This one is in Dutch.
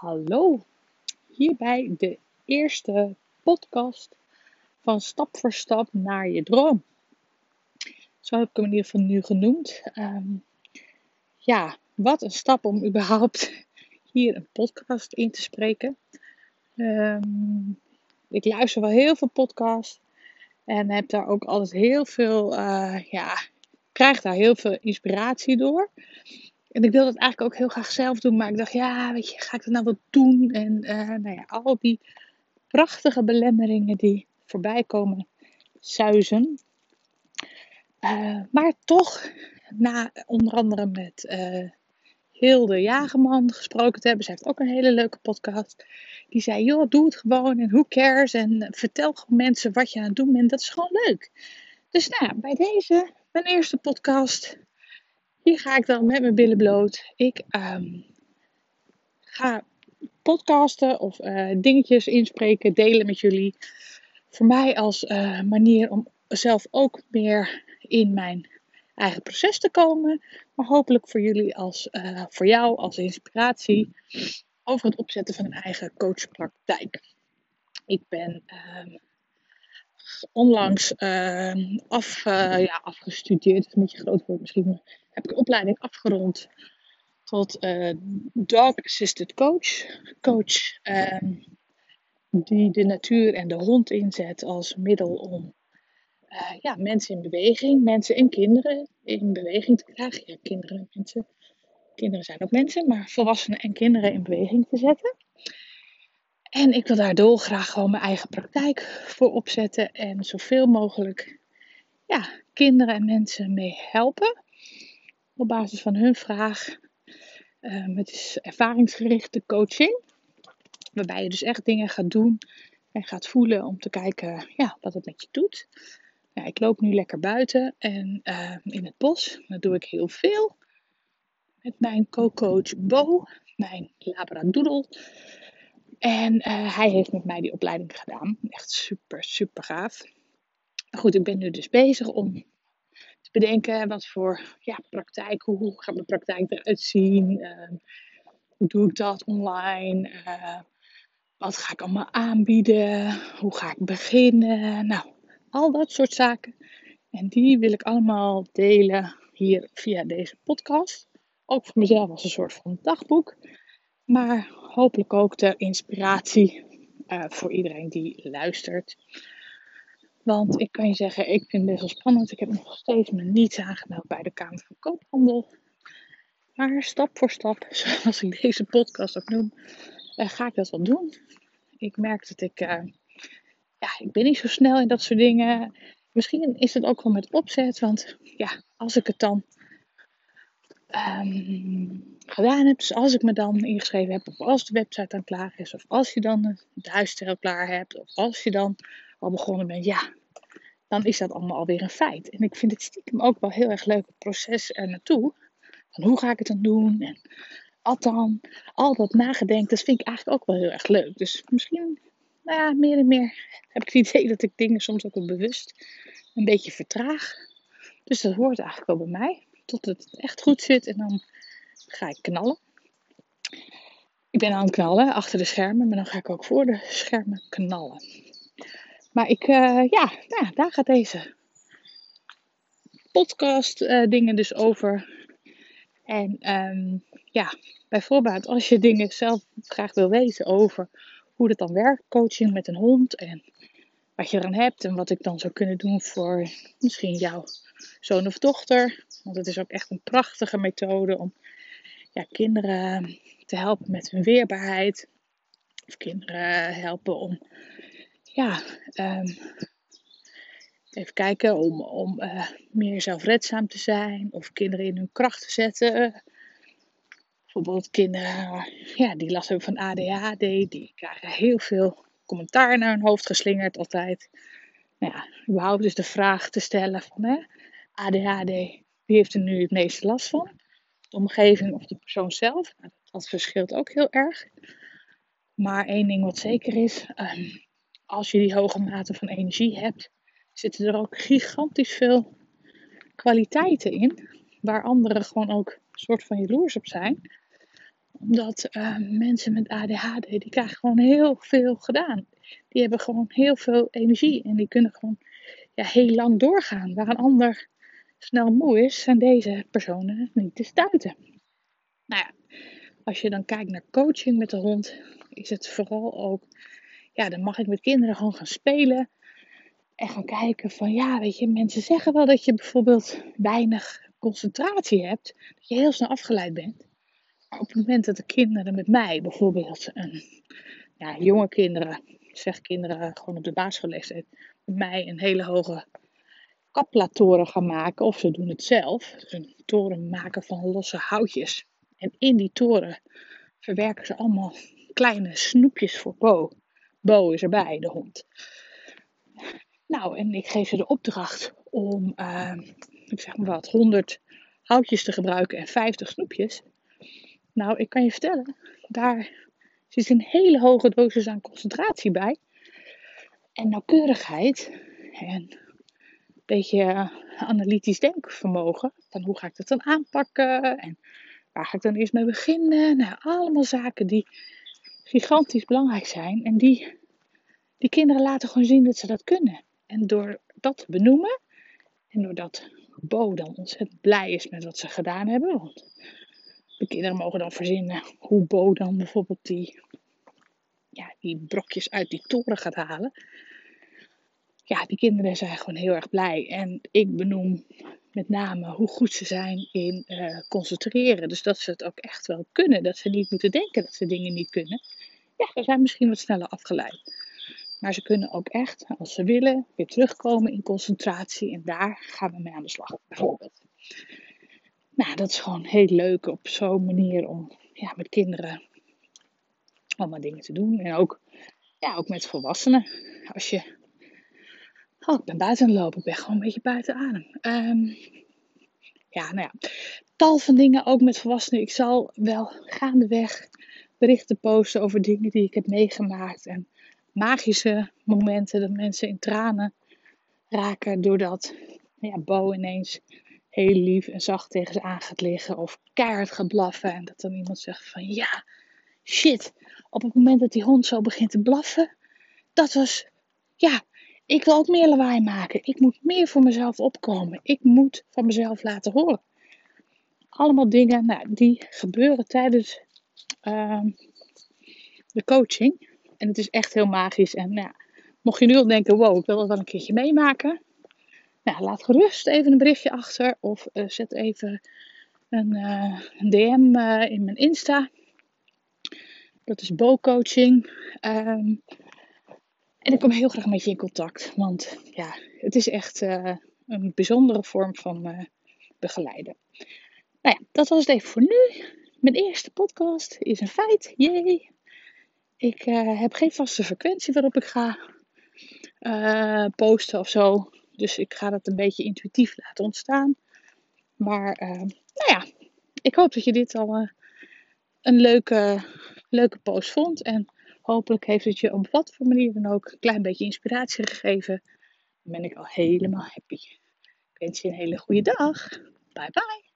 Hallo, hierbij de eerste podcast van Stap voor Stap naar je droom. Zo heb ik hem in ieder geval nu genoemd. Ehm, ja, wat een stap om überhaupt hier een podcast in te spreken. Ehm, ik luister wel heel veel podcasts en heb daar ook altijd heel veel, uh, ja, krijg daar heel veel inspiratie door. En ik wilde het eigenlijk ook heel graag zelf doen. Maar ik dacht, ja, weet je, ga ik dat nou wel doen? En uh, nou ja, al die prachtige belemmeringen die voorbij komen zuizen. Uh, maar toch, na onder andere met uh, Hilde Jagerman gesproken te hebben. Zij heeft ook een hele leuke podcast. Die zei, joh, doe het gewoon en who cares. En vertel gewoon mensen wat je aan het doen bent. Dat is gewoon leuk. Dus nou, bij deze, mijn eerste podcast ga ik dan met mijn billen bloot. Ik um, ga podcasten of uh, dingetjes inspreken, delen met jullie. Voor mij als uh, manier om zelf ook meer in mijn eigen proces te komen. Maar hopelijk voor jullie als, uh, voor jou als inspiratie over het opzetten van een eigen coachpraktijk. Ik ben ehm, onlangs ehm, af, ja, afgestudeerd. Dat is een beetje groot woord misschien heb ik een opleiding afgerond tot uh, Dog Assisted Coach. Coach uh, die de natuur en de hond inzet als middel om uh, ja, mensen in beweging, mensen en kinderen in beweging te krijgen. Ja, kinderen en mensen. Kinderen zijn ook mensen, maar volwassenen en kinderen in beweging te zetten. En ik wil daar dolgraag gewoon mijn eigen praktijk voor opzetten en zoveel mogelijk ja, kinderen en mensen mee helpen op basis van hun vraag. Um, het is ervaringsgerichte coaching. Waarbij je dus echt dingen gaat doen en gaat voelen om te kijken ja, wat het met je doet. Ja, ik loop nu lekker buiten en uh, in het bos. Dat doe ik heel veel. Met mijn co-coach Bo, mijn labradoodle. En uh, hij heeft met mij die opleiding gedaan. Echt super, super gaaf. Goed, ik ben nu dus bezig om bedenken wat voor ja, praktijk, hoe, hoe gaat mijn praktijk eruit zien? Uh, hoe doe ik dat online? Uh, wat ga ik allemaal aanbieden? Hoe ga ik beginnen? Nou, al dat soort zaken. En die wil ik allemaal delen hier via deze podcast. Ook voor mezelf als een soort van dagboek. Maar hopelijk ook ter inspiratie uh, voor iedereen die luistert. Want ik kan je zeggen, ik vind het best wel spannend. Ik heb nog steeds me niet aangemeld bij de Kamer van Koophandel. Maar stap voor stap, zoals ik deze podcast ook noem, uh, ga ik dat wel doen. Ik merk dat ik, uh, ja, ik ben niet zo snel in dat soort dingen. Misschien is het ook wel met opzet, want ja, als ik het dan um, gedaan heb, dus als ik me dan ingeschreven heb, of als de website dan klaar is, of als je dan het huisstijl klaar hebt, of als je dan al begonnen bent, ja, dan is dat allemaal alweer een feit. En ik vind het stiekem ook wel heel erg leuk het proces er naartoe. Van hoe ga ik het dan doen? En dan? Al dat nagedenken, dat vind ik eigenlijk ook wel heel erg leuk. Dus misschien, nou ja, meer en meer heb ik het idee dat ik dingen soms ook wel bewust een beetje vertraag. Dus dat hoort eigenlijk wel bij mij. Tot het echt goed zit en dan ga ik knallen. Ik ben aan het knallen achter de schermen, maar dan ga ik ook voor de schermen knallen. Maar ik, uh, ja, nou, daar gaat deze podcast uh, dingen dus over. En um, ja, bijvoorbeeld als je dingen zelf graag wil weten over hoe dat dan werkt, coaching met een hond en wat je eraan hebt en wat ik dan zou kunnen doen voor misschien jouw zoon of dochter. Want het is ook echt een prachtige methode om ja, kinderen te helpen met hun weerbaarheid. Of kinderen helpen om ja, um, even kijken, om, om uh, meer zelfredzaam te zijn of kinderen in hun kracht te zetten. Bijvoorbeeld kinderen ja, die last hebben van ADHD, die krijgen heel veel commentaar naar hun hoofd geslingerd altijd. Nou ja, überhaupt dus de vraag te stellen van hè, ADHD, wie heeft er nu het meeste last van? De omgeving of de persoon zelf? Nou, dat verschilt ook heel erg. Maar één ding wat zeker is, um, als je die hoge mate van energie hebt, zitten er ook gigantisch veel kwaliteiten in. Waar anderen gewoon ook een soort van jaloers op zijn. Omdat eh, mensen met ADHD, die krijgen gewoon heel veel gedaan. Die hebben gewoon heel veel energie en die kunnen gewoon ja, heel lang doorgaan. Waar een ander snel moe is, zijn deze personen niet te stuiten. Nou ja, als je dan kijkt naar coaching met de hond, is het vooral ook, ja, dan mag ik met kinderen gewoon gaan spelen. En gaan kijken van, ja, weet je, mensen zeggen wel dat je bijvoorbeeld weinig concentratie hebt, dat je heel snel afgeleid bent. Maar op het moment dat de kinderen met mij bijvoorbeeld, een, ja, jonge kinderen, zeg kinderen gewoon op de basisschoolleeftijd, met mij een hele hoge kaplatoren gaan maken, of ze doen het zelf, dus een toren maken van losse houtjes. En in die toren verwerken ze allemaal kleine snoepjes voor Bo. Bo is erbij, de hond. Nou, en ik geef ze de opdracht om, uh, ik zeg maar wat, 100 houtjes te gebruiken en 50 snoepjes. Nou, ik kan je vertellen, daar zit een hele hoge dosis aan concentratie bij. En nauwkeurigheid. En een beetje uh, analytisch denkvermogen. Van hoe ga ik dat dan aanpakken? En waar ga ik dan eerst mee beginnen? Nou, allemaal zaken die gigantisch belangrijk zijn. En die, die kinderen laten gewoon zien dat ze dat kunnen. En door dat te benoemen. En doordat Bo dan ontzettend blij is met wat ze gedaan hebben. Want de kinderen mogen dan verzinnen hoe Bo dan bijvoorbeeld die, ja, die brokjes uit die toren gaat halen. Ja, die kinderen zijn gewoon heel erg blij. En ik benoem met name hoe goed ze zijn in uh, concentreren. Dus dat ze het ook echt wel kunnen. Dat ze niet moeten denken dat ze dingen niet kunnen. Ja, ze zijn misschien wat sneller afgeleid. Maar ze kunnen ook echt, als ze willen, weer terugkomen in concentratie. En daar gaan we mee aan de slag, bijvoorbeeld. Nou, dat is gewoon heel leuk op zo'n manier om ja, met kinderen allemaal dingen te doen. En ook, ja, ook met volwassenen. Als je. Oh, ik ben buiten aan het lopen. Ik ben gewoon een beetje buiten adem. Um, ja, nou ja. Tal van dingen ook met volwassenen. Ik zal wel gaandeweg berichten posten over dingen die ik heb meegemaakt. En magische momenten dat mensen in tranen raken doordat ja, Bo ineens heel lief en zacht tegen ze aan gaat liggen of keihard gaat blaffen en dat dan iemand zegt van ja, shit, op het moment dat die hond zo begint te blaffen, dat was, ja, ik wil ook meer lawaai maken. Ik moet meer voor mezelf opkomen. Ik moet van mezelf laten horen. Allemaal dingen nou, die gebeuren tijdens uh, de coaching. En het is echt heel magisch. En nou, mocht je nu al denken, wow, ik wil dat wel een keertje meemaken. Nou, laat gerust even een berichtje achter. Of uh, zet even een, een DM eh, in mijn Insta. Dat is Bo Coaching. Um, en ik kom heel graag met je in contact. Want ja, het is echt een bijzondere vorm van begeleiden. Nou ja, dat was het even voor nu. Mijn eerste podcast is een feit. Yay! Ik uh, heb geen vaste frequentie waarop ik ga posten of zo. Dus ik ga dat een beetje intuïtief laten ontstaan. Maar nou ja, ik hoop dat je dit al een leuke, leuke post vond. En hopelijk heeft het je op wat voor manier dan ook een klein beetje inspiratie gegeven. Dan ben ik al helemaal happy. Ik wens je een hele goede dag. Bye bye.